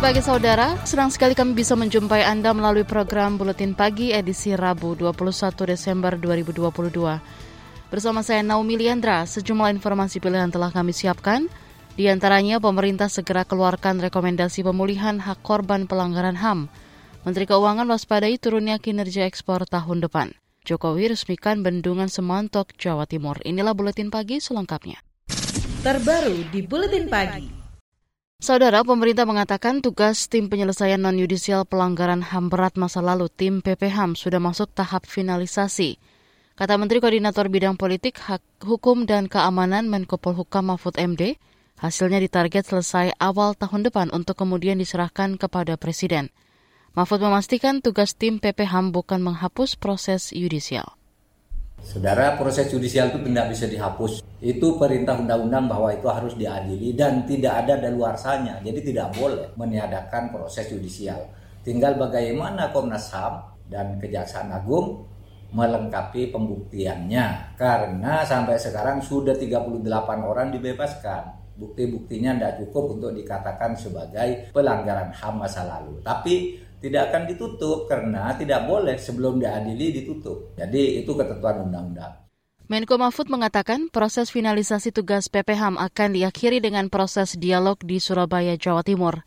Pagi saudara, senang sekali kami bisa menjumpai Anda melalui program Buletin Pagi edisi Rabu 21 Desember 2022. Bersama saya Naomi Liandra, sejumlah informasi pilihan telah kami siapkan. Di antaranya pemerintah segera keluarkan rekomendasi pemulihan hak korban pelanggaran HAM. Menteri Keuangan waspadai turunnya kinerja ekspor tahun depan. Jokowi resmikan bendungan Semantok, Jawa Timur. Inilah Buletin Pagi selengkapnya. Terbaru di Buletin Pagi. Saudara, pemerintah mengatakan tugas tim penyelesaian non-yudisial pelanggaran HAM berat masa lalu tim PPHAM sudah masuk tahap finalisasi. Kata Menteri Koordinator Bidang Politik, Hak, Hukum dan Keamanan Menko Polhukam Mahfud MD, hasilnya ditarget selesai awal tahun depan untuk kemudian diserahkan kepada Presiden. Mahfud memastikan tugas tim PPHAM bukan menghapus proses yudisial. Saudara, proses judisial itu tidak bisa dihapus. Itu perintah undang-undang bahwa itu harus diadili dan tidak ada daluarsanya. Jadi tidak boleh meniadakan proses judisial. Tinggal bagaimana Komnas HAM dan Kejaksaan Agung melengkapi pembuktiannya. Karena sampai sekarang sudah 38 orang dibebaskan. Bukti-buktinya tidak cukup untuk dikatakan sebagai pelanggaran HAM masa lalu. Tapi tidak akan ditutup karena tidak boleh sebelum diadili ditutup. Jadi itu ketentuan undang-undang. Menko Mahfud mengatakan proses finalisasi tugas PPHAM akan diakhiri dengan proses dialog di Surabaya, Jawa Timur.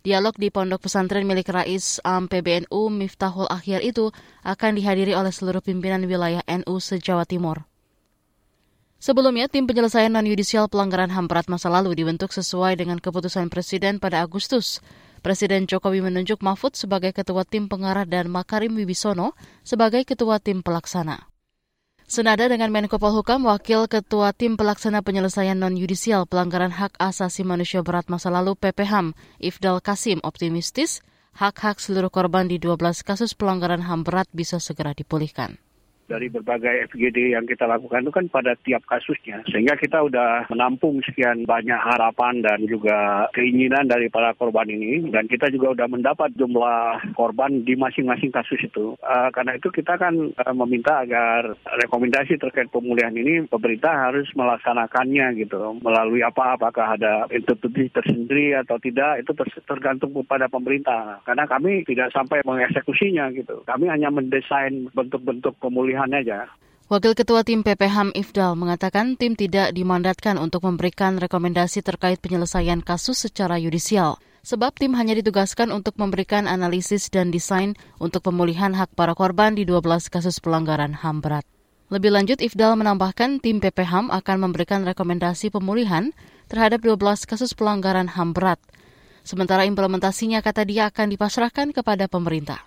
Dialog di pondok pesantren milik Rais Am PBNU Miftahul Akhir itu akan dihadiri oleh seluruh pimpinan wilayah NU se-Jawa Timur. Sebelumnya, tim penyelesaian non-yudisial pelanggaran HAM berat masa lalu dibentuk sesuai dengan keputusan Presiden pada Agustus. Presiden Jokowi menunjuk Mahfud sebagai ketua tim pengarah dan Makarim Wibisono sebagai ketua tim pelaksana. Senada dengan Menko Polhukam, Wakil Ketua Tim Pelaksana Penyelesaian Non-Yudisial Pelanggaran Hak Asasi Manusia Berat Masa Lalu PPHAM, Ifdal Kasim optimistis hak-hak seluruh korban di 12 kasus pelanggaran HAM berat bisa segera dipulihkan dari berbagai FGD yang kita lakukan itu kan pada tiap kasusnya. Sehingga kita udah menampung sekian banyak harapan dan juga keinginan dari para korban ini. Dan kita juga udah mendapat jumlah korban di masing-masing kasus itu. Uh, karena itu kita kan uh, meminta agar rekomendasi terkait pemulihan ini pemerintah harus melaksanakannya gitu. Melalui apa? Apakah ada institusi tersendiri atau tidak? Itu tergantung kepada pemerintah. Karena kami tidak sampai mengeksekusinya gitu. Kami hanya mendesain bentuk-bentuk pemulihan pilihan aja. Wakil Ketua Tim PPHAM Ifdal mengatakan tim tidak dimandatkan untuk memberikan rekomendasi terkait penyelesaian kasus secara yudisial. Sebab tim hanya ditugaskan untuk memberikan analisis dan desain untuk pemulihan hak para korban di 12 kasus pelanggaran HAM berat. Lebih lanjut, Ifdal menambahkan tim PPHAM akan memberikan rekomendasi pemulihan terhadap 12 kasus pelanggaran HAM berat. Sementara implementasinya kata dia akan dipasrahkan kepada pemerintah.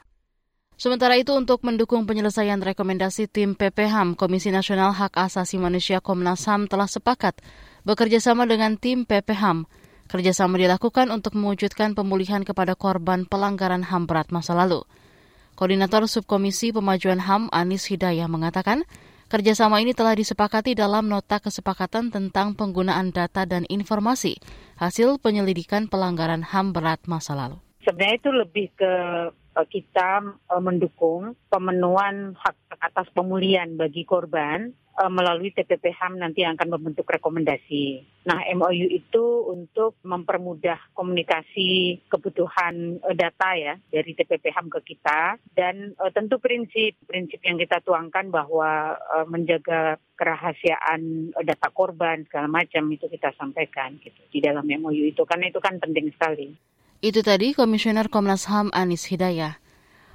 Sementara itu untuk mendukung penyelesaian rekomendasi tim PPHAM, Komisi Nasional Hak Asasi Manusia Komnas HAM telah sepakat bekerja sama dengan tim PPHAM. Kerjasama dilakukan untuk mewujudkan pemulihan kepada korban pelanggaran HAM berat masa lalu. Koordinator Subkomisi Pemajuan HAM Anis Hidayah mengatakan, kerjasama ini telah disepakati dalam nota kesepakatan tentang penggunaan data dan informasi hasil penyelidikan pelanggaran HAM berat masa lalu. Sebenarnya itu lebih ke kita eh, mendukung pemenuhan hak atas pemulihan bagi korban eh, melalui TPP HAM nanti akan membentuk rekomendasi. Nah, MOU itu untuk mempermudah komunikasi kebutuhan data ya dari TPP HAM ke kita dan tentu prinsip prinsip yang kita tuangkan bahwa menjaga kerahasiaan data korban segala macam itu kita sampaikan gitu di dalam MOU itu karena itu kan penting sekali. Itu tadi Komisioner Komnas HAM Anis Hidayah.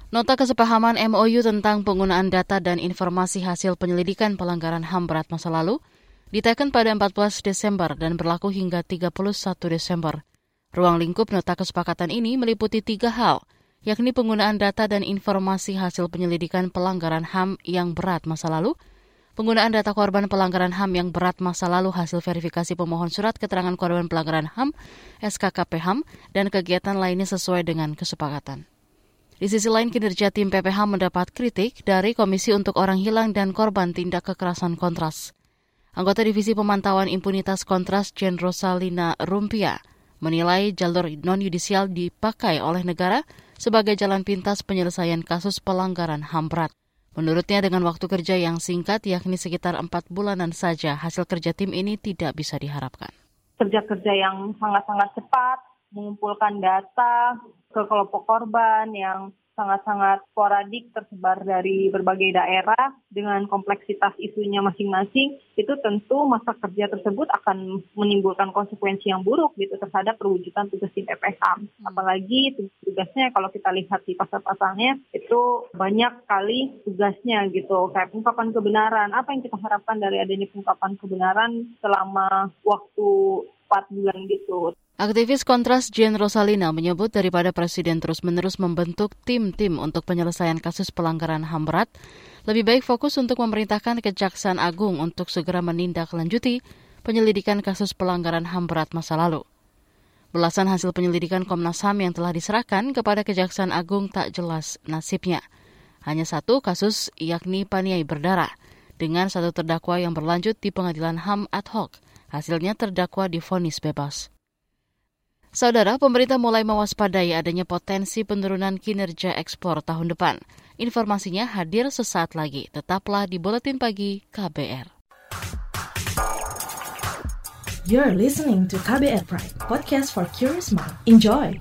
Nota kesepahaman MOU tentang penggunaan data dan informasi hasil penyelidikan pelanggaran HAM berat masa lalu diteken pada 14 Desember dan berlaku hingga 31 Desember. Ruang lingkup nota kesepakatan ini meliputi tiga hal, yakni penggunaan data dan informasi hasil penyelidikan pelanggaran HAM yang berat masa lalu, penggunaan data korban pelanggaran HAM yang berat masa lalu hasil verifikasi pemohon surat keterangan korban pelanggaran HAM, SKKP HAM, dan kegiatan lainnya sesuai dengan kesepakatan. Di sisi lain, kinerja tim PPH mendapat kritik dari Komisi untuk Orang Hilang dan Korban Tindak Kekerasan Kontras. Anggota Divisi Pemantauan Impunitas Kontras, Jen Rosalina Rumpia, menilai jalur non-yudisial dipakai oleh negara sebagai jalan pintas penyelesaian kasus pelanggaran HAM berat. Menurutnya dengan waktu kerja yang singkat, yakni sekitar empat bulanan saja, hasil kerja tim ini tidak bisa diharapkan. Kerja-kerja yang sangat-sangat cepat, mengumpulkan data ke kelompok korban yang sangat-sangat sporadik tersebar dari berbagai daerah dengan kompleksitas isunya masing-masing itu tentu masa kerja tersebut akan menimbulkan konsekuensi yang buruk gitu terhadap perwujudan tugas tim PPH. Hmm. Apalagi tugasnya kalau kita lihat di pasal-pasalnya itu banyak kali tugasnya gitu kayak pengungkapan kebenaran. Apa yang kita harapkan dari adanya pengungkapan kebenaran selama waktu 4 bulan gitu. Aktivis Kontras Jen Rosalina menyebut daripada Presiden terus-menerus membentuk tim-tim untuk penyelesaian kasus pelanggaran HAM berat, lebih baik fokus untuk memerintahkan Kejaksaan Agung untuk segera menindaklanjuti penyelidikan kasus pelanggaran HAM berat masa lalu. Belasan hasil penyelidikan Komnas HAM yang telah diserahkan kepada Kejaksaan Agung tak jelas nasibnya. Hanya satu kasus yakni paniai berdarah, dengan satu terdakwa yang berlanjut di pengadilan HAM ad hoc. Hasilnya terdakwa difonis bebas. Saudara, pemerintah mulai mewaspadai adanya potensi penurunan kinerja ekspor tahun depan. Informasinya hadir sesaat lagi. Tetaplah di Buletin Pagi KBR. You're listening to KBR Pride, podcast for curious mind. Enjoy!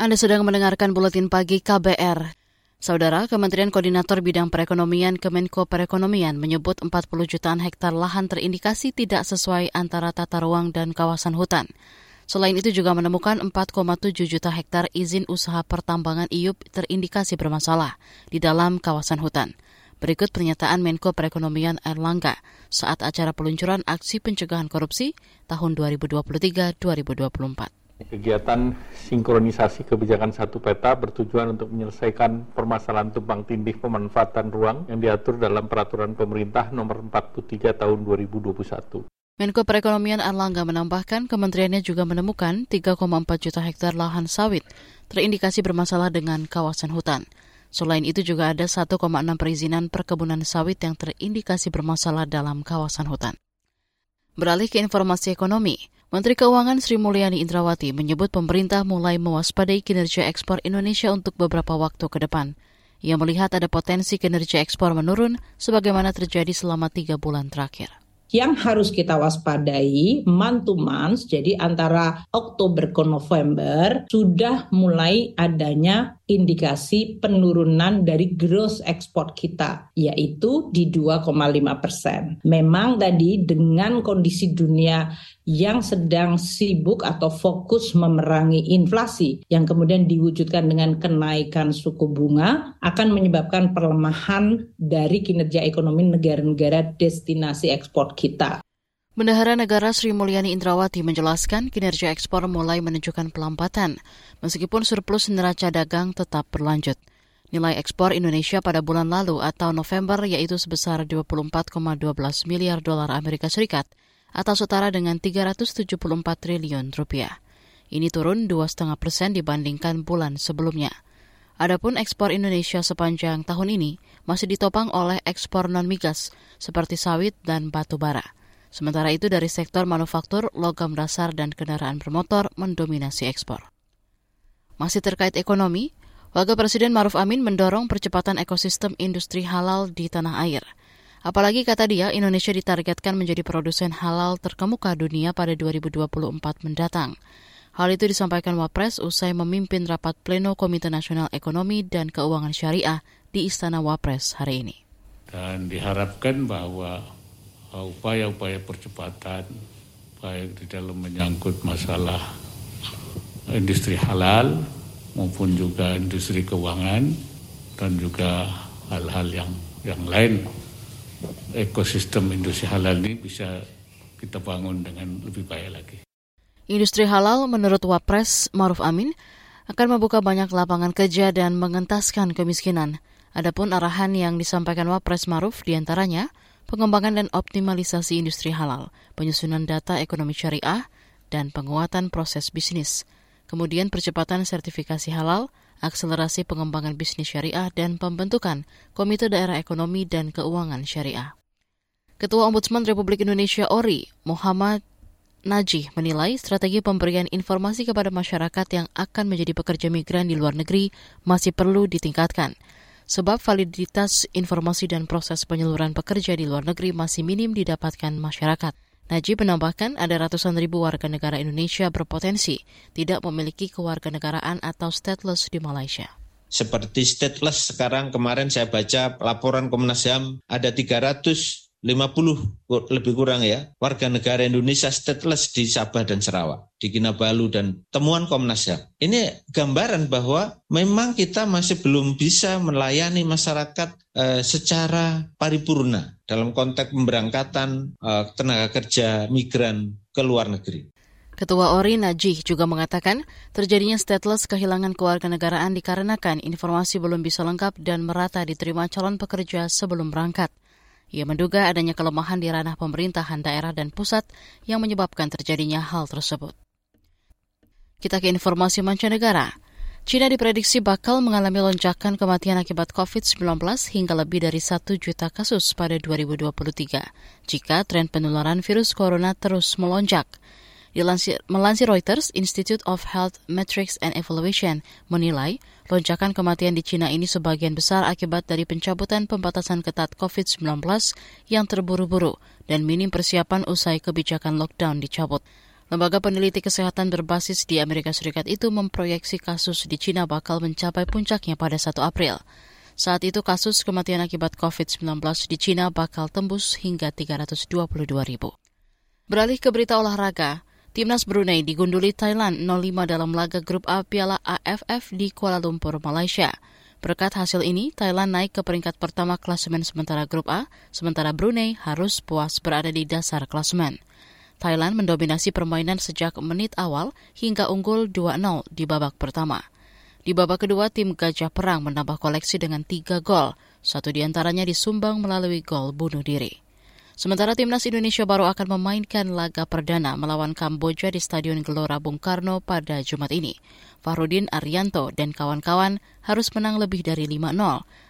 Anda sedang mendengarkan buletin pagi KBR. Saudara, Kementerian Koordinator Bidang Perekonomian Kemenko Perekonomian menyebut 40 jutaan hektar lahan terindikasi tidak sesuai antara tata ruang dan kawasan hutan. Selain itu juga menemukan 4,7 juta hektar izin usaha pertambangan IUP terindikasi bermasalah di dalam kawasan hutan. Berikut pernyataan Menko Perekonomian Erlangga saat acara peluncuran aksi pencegahan korupsi tahun 2023-2024. Kegiatan sinkronisasi kebijakan satu peta bertujuan untuk menyelesaikan permasalahan tumpang tindih pemanfaatan ruang yang diatur dalam peraturan pemerintah nomor 43 tahun 2021. Menko Perekonomian Erlangga menambahkan kementeriannya juga menemukan 3,4 juta hektar lahan sawit terindikasi bermasalah dengan kawasan hutan. Selain itu juga ada 1,6 perizinan perkebunan sawit yang terindikasi bermasalah dalam kawasan hutan. Beralih ke informasi ekonomi, Menteri Keuangan Sri Mulyani Indrawati menyebut pemerintah mulai mewaspadai kinerja ekspor Indonesia untuk beberapa waktu ke depan. Ia melihat ada potensi kinerja ekspor menurun sebagaimana terjadi selama tiga bulan terakhir yang harus kita waspadai month to jadi antara Oktober ke November sudah mulai adanya indikasi penurunan dari gross ekspor kita, yaitu di 2,5 persen. Memang tadi dengan kondisi dunia yang sedang sibuk atau fokus memerangi inflasi yang kemudian diwujudkan dengan kenaikan suku bunga akan menyebabkan pelemahan dari kinerja ekonomi negara-negara destinasi ekspor kita. Bendahara Negara Sri Mulyani Indrawati menjelaskan kinerja ekspor mulai menunjukkan pelambatan, meskipun surplus neraca dagang tetap berlanjut. Nilai ekspor Indonesia pada bulan lalu atau November yaitu sebesar 24,12 miliar dolar Amerika Serikat atau setara dengan 374 triliun rupiah. Ini turun 2,5 persen dibandingkan bulan sebelumnya. Adapun ekspor Indonesia sepanjang tahun ini masih ditopang oleh ekspor non-migas seperti sawit dan batu bara. Sementara itu dari sektor manufaktur, logam dasar, dan kendaraan bermotor mendominasi ekspor. Masih terkait ekonomi, Wakil Presiden Maruf Amin mendorong percepatan ekosistem industri halal di tanah air – Apalagi kata dia, Indonesia ditargetkan menjadi produsen halal terkemuka dunia pada 2024 mendatang. Hal itu disampaikan Wapres usai memimpin rapat pleno Komite Nasional Ekonomi dan Keuangan Syariah di Istana Wapres hari ini. Dan diharapkan bahwa upaya-upaya percepatan baik di dalam menyangkut masalah industri halal maupun juga industri keuangan dan juga hal-hal yang yang lain ekosistem industri halal ini bisa kita bangun dengan lebih baik lagi. Industri halal menurut Wapres Maruf Amin akan membuka banyak lapangan kerja dan mengentaskan kemiskinan. Adapun arahan yang disampaikan Wapres Maruf di antaranya pengembangan dan optimalisasi industri halal, penyusunan data ekonomi syariah, dan penguatan proses bisnis. Kemudian percepatan sertifikasi halal, akselerasi pengembangan bisnis syariah, dan pembentukan Komite Daerah Ekonomi dan Keuangan Syariah. Ketua Ombudsman Republik Indonesia ORI, Muhammad Najih menilai strategi pemberian informasi kepada masyarakat yang akan menjadi pekerja migran di luar negeri masih perlu ditingkatkan sebab validitas informasi dan proses penyaluran pekerja di luar negeri masih minim didapatkan masyarakat. Najib menambahkan ada ratusan ribu warga negara Indonesia berpotensi tidak memiliki kewarganegaraan atau stateless di Malaysia seperti stateless sekarang kemarin saya baca laporan Komnas HAM ada 300 50 lebih kurang ya warga negara Indonesia stateless di Sabah dan Sarawak, di Kinabalu dan temuan Komnas HAM. Ini gambaran bahwa memang kita masih belum bisa melayani masyarakat eh, secara paripurna dalam konteks pemberangkatan eh, tenaga kerja migran ke luar negeri. Ketua ORI Najih juga mengatakan terjadinya stateless kehilangan kewarganegaraan dikarenakan informasi belum bisa lengkap dan merata diterima calon pekerja sebelum berangkat. Ia menduga adanya kelemahan di ranah pemerintahan daerah dan pusat yang menyebabkan terjadinya hal tersebut. Kita ke informasi mancanegara. China diprediksi bakal mengalami lonjakan kematian akibat COVID-19 hingga lebih dari 1 juta kasus pada 2023 jika tren penularan virus corona terus melonjak. Dilansir, melansir Reuters, Institute of Health Metrics and Evaluation menilai lonjakan kematian di Cina ini sebagian besar akibat dari pencabutan pembatasan ketat COVID-19 yang terburu-buru dan minim persiapan usai kebijakan lockdown dicabut. Lembaga peneliti kesehatan berbasis di Amerika Serikat itu memproyeksi kasus di Cina bakal mencapai puncaknya pada 1 April. Saat itu kasus kematian akibat COVID-19 di Cina bakal tembus hingga 322 ribu. Beralih ke berita olahraga, Timnas Brunei digunduli Thailand 0-5 dalam laga grup A Piala AFF di Kuala Lumpur, Malaysia. Berkat hasil ini, Thailand naik ke peringkat pertama klasemen sementara grup A, sementara Brunei harus puas berada di dasar klasemen. Thailand mendominasi permainan sejak menit awal hingga unggul 2-0 di babak pertama. Di babak kedua, tim Gajah Perang menambah koleksi dengan tiga gol, satu di antaranya disumbang melalui gol bunuh diri. Sementara timnas Indonesia baru akan memainkan laga perdana melawan Kamboja di Stadion Gelora Bung Karno pada Jumat ini. Fahrudin Arianto dan kawan-kawan harus menang lebih dari 5-0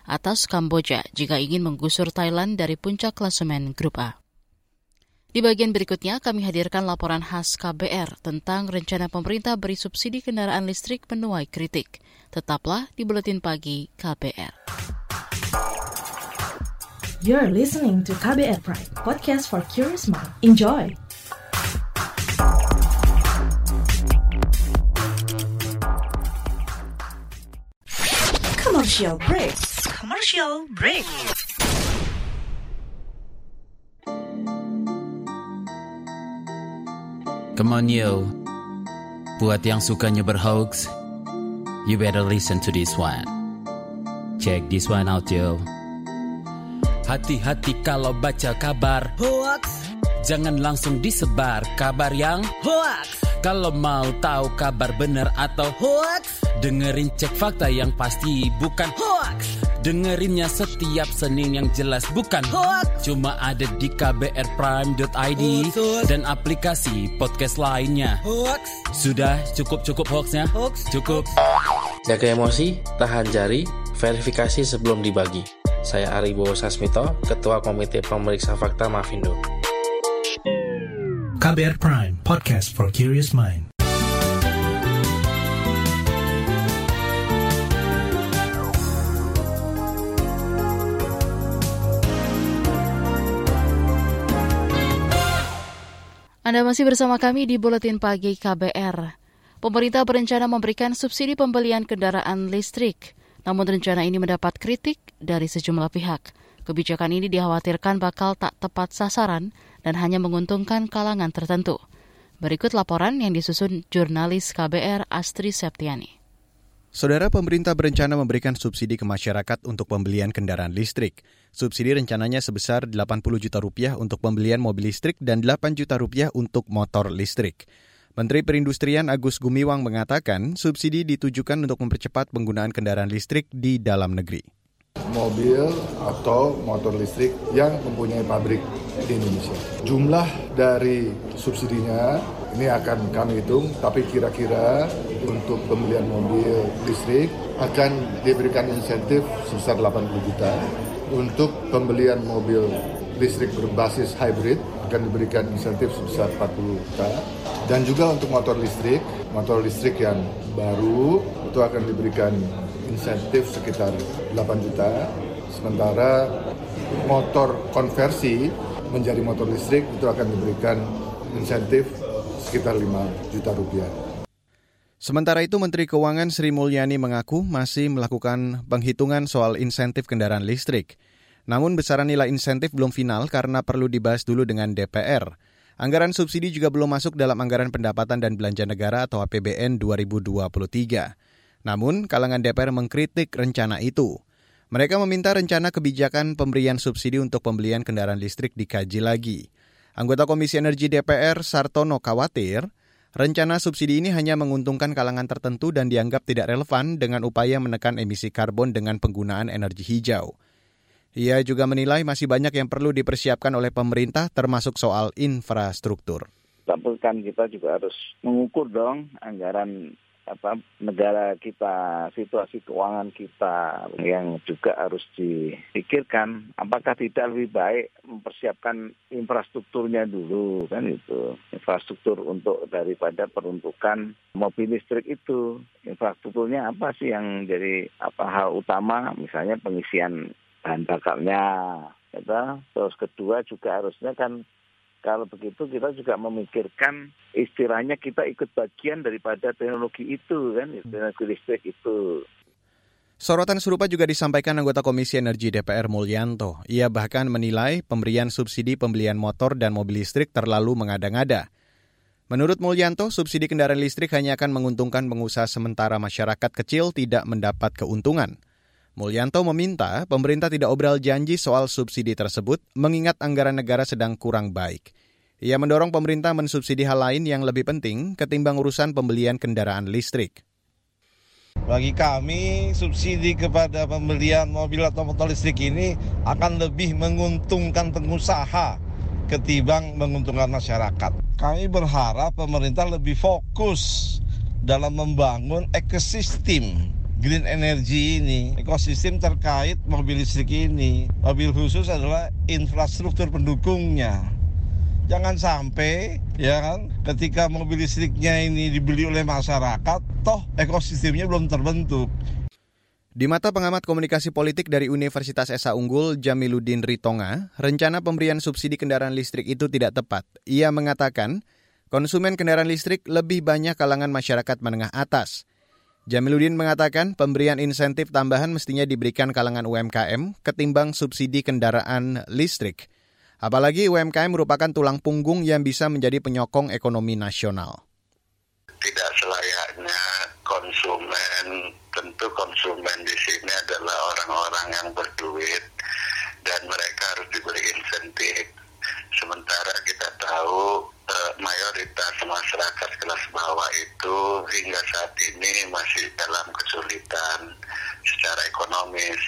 atas Kamboja jika ingin menggusur Thailand dari puncak klasemen Grup A. Di bagian berikutnya, kami hadirkan laporan khas KBR tentang rencana pemerintah beri subsidi kendaraan listrik menuai kritik. Tetaplah di Buletin Pagi KBR. You're listening to KBR Pride, podcast for curious mind. Enjoy! Commercial break. Commercial break. Come on yo, buat yang sukanya berhoax, you better listen to this one. Check this one out yo. Hati-hati kalau baca kabar hoax. Jangan langsung disebar kabar yang hoax. Kalau mau tahu kabar benar atau hoax, dengerin cek fakta yang pasti bukan hoax. Dengerinnya setiap Senin yang jelas bukan hoax. Cuma ada di kbrprime.id dan aplikasi podcast lainnya. Hoax. Sudah cukup-cukup hoaxnya? Hoax. Cukup. Jaga emosi, tahan jari, verifikasi sebelum dibagi. Saya Aribo Sasmito, Ketua Komite Pemeriksa Fakta Mafindo. KBR Prime, podcast for curious mind. Anda masih bersama kami di Buletin Pagi KBR. Pemerintah berencana memberikan subsidi pembelian kendaraan listrik. Namun rencana ini mendapat kritik dari sejumlah pihak. Kebijakan ini dikhawatirkan bakal tak tepat sasaran dan hanya menguntungkan kalangan tertentu. Berikut laporan yang disusun jurnalis KBR Astri Septiani. Saudara pemerintah berencana memberikan subsidi ke masyarakat untuk pembelian kendaraan listrik. Subsidi rencananya sebesar 80 juta rupiah untuk pembelian mobil listrik dan 8 juta rupiah untuk motor listrik. Menteri Perindustrian Agus Gumiwang mengatakan subsidi ditujukan untuk mempercepat penggunaan kendaraan listrik di dalam negeri. Mobil atau motor listrik yang mempunyai pabrik di Indonesia. Jumlah dari subsidinya ini akan kami hitung, tapi kira-kira untuk pembelian mobil listrik akan diberikan insentif sebesar 80 juta. Untuk pembelian mobil listrik berbasis hybrid akan diberikan insentif sebesar 40 juta dan juga untuk motor listrik, motor listrik yang baru itu akan diberikan insentif sekitar 8 juta. Sementara motor konversi menjadi motor listrik itu akan diberikan insentif sekitar 5 juta rupiah. Sementara itu Menteri Keuangan Sri Mulyani mengaku masih melakukan penghitungan soal insentif kendaraan listrik. Namun besaran nilai insentif belum final karena perlu dibahas dulu dengan DPR. Anggaran subsidi juga belum masuk dalam anggaran pendapatan dan belanja negara atau APBN 2023. Namun, kalangan DPR mengkritik rencana itu. Mereka meminta rencana kebijakan pemberian subsidi untuk pembelian kendaraan listrik dikaji lagi. Anggota Komisi Energi DPR Sartono khawatir rencana subsidi ini hanya menguntungkan kalangan tertentu dan dianggap tidak relevan dengan upaya menekan emisi karbon dengan penggunaan energi hijau. Ia juga menilai masih banyak yang perlu dipersiapkan oleh pemerintah termasuk soal infrastruktur. Tapi kan kita juga harus mengukur dong anggaran apa negara kita, situasi keuangan kita yang juga harus dipikirkan. Apakah tidak lebih baik mempersiapkan infrastrukturnya dulu kan itu infrastruktur untuk daripada peruntukan mobil listrik itu infrastrukturnya apa sih yang jadi apa hal utama misalnya pengisian bahan bakarnya. Gitu. Terus kedua juga harusnya kan kalau begitu kita juga memikirkan istilahnya kita ikut bagian daripada teknologi itu kan, teknologi listrik itu. Sorotan serupa juga disampaikan anggota Komisi Energi DPR Mulyanto. Ia bahkan menilai pemberian subsidi pembelian motor dan mobil listrik terlalu mengada-ngada. Menurut Mulyanto, subsidi kendaraan listrik hanya akan menguntungkan pengusaha sementara masyarakat kecil tidak mendapat keuntungan. Mulyanto meminta pemerintah tidak obral janji soal subsidi tersebut mengingat anggaran negara sedang kurang baik. Ia mendorong pemerintah mensubsidi hal lain yang lebih penting ketimbang urusan pembelian kendaraan listrik. Bagi kami, subsidi kepada pembelian mobil atau motor listrik ini akan lebih menguntungkan pengusaha ketimbang menguntungkan masyarakat. Kami berharap pemerintah lebih fokus dalam membangun ekosistem green energy ini, ekosistem terkait mobil listrik ini. Mobil khusus adalah infrastruktur pendukungnya. Jangan sampai ya kan ketika mobil listriknya ini dibeli oleh masyarakat, toh ekosistemnya belum terbentuk. Di mata pengamat komunikasi politik dari Universitas Esa Unggul, Jamiluddin Ritonga, rencana pemberian subsidi kendaraan listrik itu tidak tepat. Ia mengatakan, konsumen kendaraan listrik lebih banyak kalangan masyarakat menengah atas. Jamiluddin mengatakan pemberian insentif tambahan mestinya diberikan kalangan UMKM ketimbang subsidi kendaraan listrik. Apalagi UMKM merupakan tulang punggung yang bisa menjadi penyokong ekonomi nasional. Tidak selayaknya konsumen, tentu konsumen di sini adalah orang-orang yang berduit dan mereka harus diberi insentif. Sementara kita tahu eh, mayoritas masyarakat kelas bawah itu hingga saat ini masih dalam kesulitan secara ekonomis.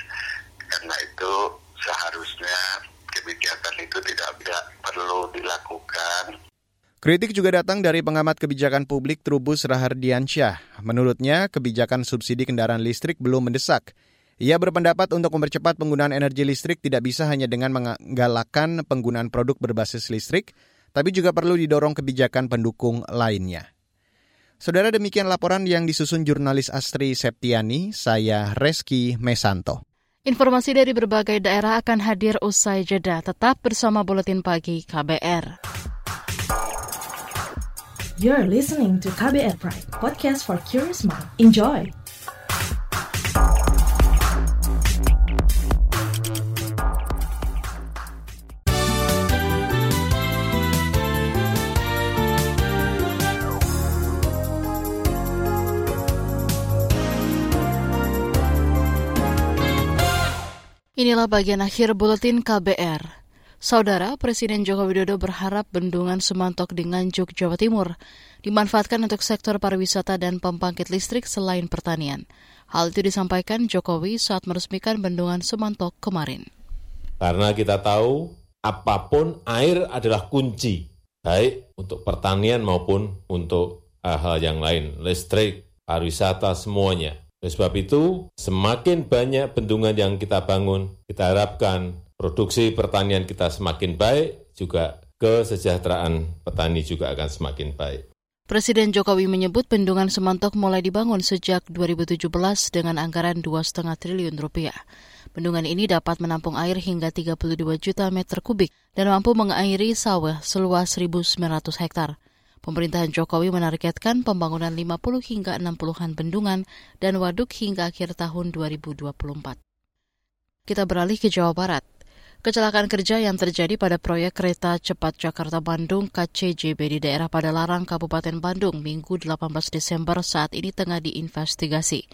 Karena itu seharusnya kebijakan itu tidak, perlu dilakukan. Kritik juga datang dari pengamat kebijakan publik Trubus Rahardiansyah. Menurutnya, kebijakan subsidi kendaraan listrik belum mendesak. Ia berpendapat untuk mempercepat penggunaan energi listrik tidak bisa hanya dengan menggalakkan penggunaan produk berbasis listrik, tapi juga perlu didorong kebijakan pendukung lainnya. Saudara demikian laporan yang disusun jurnalis Astri Septiani, saya Reski Mesanto. Informasi dari berbagai daerah akan hadir usai jeda. Tetap bersama Buletin Pagi KBR. You're listening to KBR Pride, podcast for curious mind. Enjoy! Inilah bagian akhir buletin KBR. Saudara, Presiden Joko Widodo berharap bendungan Semantok di Nganjuk, Jawa Timur dimanfaatkan untuk sektor pariwisata dan pembangkit listrik selain pertanian. Hal itu disampaikan Jokowi saat meresmikan bendungan Semantok kemarin. Karena kita tahu apa pun air adalah kunci, baik untuk pertanian maupun untuk hal-hal yang lain, listrik, pariwisata, semuanya. Oleh sebab itu, semakin banyak bendungan yang kita bangun, kita harapkan produksi pertanian kita semakin baik, juga kesejahteraan petani juga akan semakin baik. Presiden Jokowi menyebut bendungan Semantok mulai dibangun sejak 2017 dengan anggaran 2,5 triliun rupiah. Bendungan ini dapat menampung air hingga 32 juta meter kubik dan mampu mengairi sawah seluas 1.900 hektar. Pemerintahan Jokowi menargetkan pembangunan 50 hingga 60-an bendungan dan waduk hingga akhir tahun 2024. Kita beralih ke Jawa Barat. Kecelakaan kerja yang terjadi pada proyek kereta cepat Jakarta-Bandung KCJB di daerah Padalarang, Kabupaten Bandung, Minggu 18 Desember saat ini tengah diinvestigasi.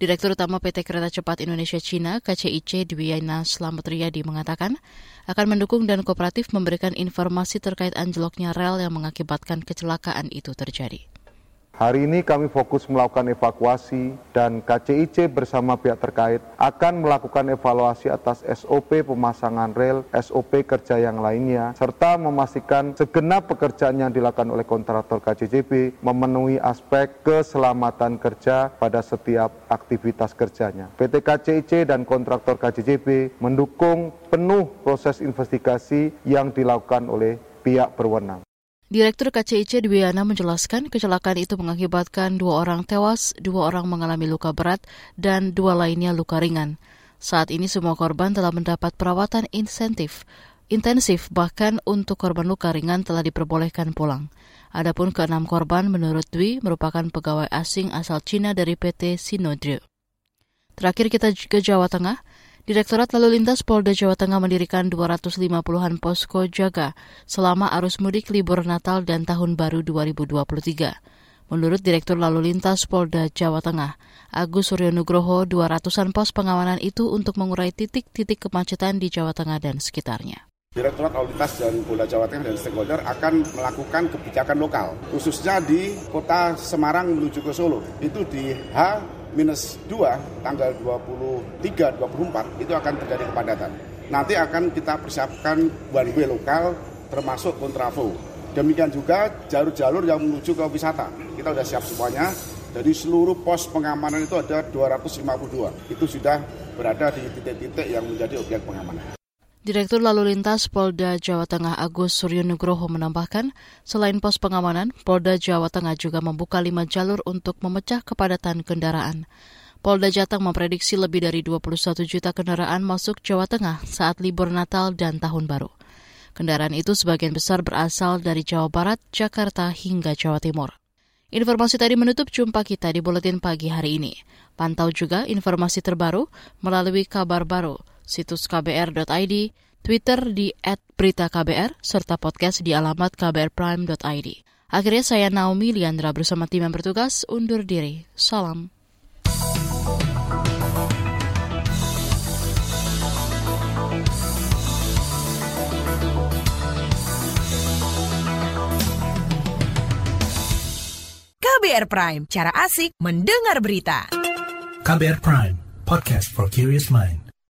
Direktur Utama PT Kereta Cepat Indonesia Cina KCIC Dwiyana Slamet Riyadi mengatakan akan mendukung dan kooperatif memberikan informasi terkait anjloknya rel yang mengakibatkan kecelakaan itu terjadi. Hari ini kami fokus melakukan evakuasi dan KCIC bersama pihak terkait akan melakukan evaluasi atas SOP pemasangan rel, SOP kerja yang lainnya, serta memastikan segenap pekerjaan yang dilakukan oleh kontraktor KCJB memenuhi aspek keselamatan kerja pada setiap aktivitas kerjanya. PT KCIC dan kontraktor KCJB mendukung penuh proses investigasi yang dilakukan oleh pihak berwenang. Direktur KCIC Dwiana menjelaskan kecelakaan itu mengakibatkan dua orang tewas, dua orang mengalami luka berat, dan dua lainnya luka ringan. Saat ini semua korban telah mendapat perawatan insentif, intensif bahkan untuk korban luka ringan telah diperbolehkan pulang. Adapun keenam korban menurut Dwi merupakan pegawai asing asal Cina dari PT Sinodrio. Terakhir kita ke Jawa Tengah. Direktorat Lalu Lintas Polda Jawa Tengah mendirikan 250-an posko jaga selama arus mudik libur Natal dan Tahun Baru 2023. Menurut Direktur Lalu Lintas Polda Jawa Tengah, Agus Suryo Nugroho, 200-an pos pengamanan itu untuk mengurai titik-titik kemacetan di Jawa Tengah dan sekitarnya. Direktorat Lalu Lintas dan Polda Jawa Tengah dan stakeholder akan melakukan kebijakan lokal, khususnya di kota Semarang menuju ke Solo. Itu di H minus 2 tanggal 23 24 itu akan terjadi kepadatan. Nanti akan kita persiapkan one way lokal termasuk kontraflow. Demikian juga jalur-jalur yang menuju ke wisata. Kita sudah siap semuanya. Jadi seluruh pos pengamanan itu ada 252. Itu sudah berada di titik-titik yang menjadi objek pengamanan. Direktur Lalu Lintas Polda Jawa Tengah Agus Suryo Nugroho menambahkan, selain pos pengamanan, Polda Jawa Tengah juga membuka lima jalur untuk memecah kepadatan kendaraan. Polda Jateng memprediksi lebih dari 21 juta kendaraan masuk Jawa Tengah saat libur Natal dan Tahun Baru. Kendaraan itu sebagian besar berasal dari Jawa Barat, Jakarta, hingga Jawa Timur. Informasi tadi menutup jumpa kita di Buletin Pagi hari ini. Pantau juga informasi terbaru melalui kabar baru situs kbr.id, Twitter di @beritaKBR, serta podcast di alamat kbrprime.id. Akhirnya saya Naomi Liandra bersama tim yang bertugas undur diri. Salam. KBR Prime, cara asik mendengar berita. KBR Prime, podcast for curious mind.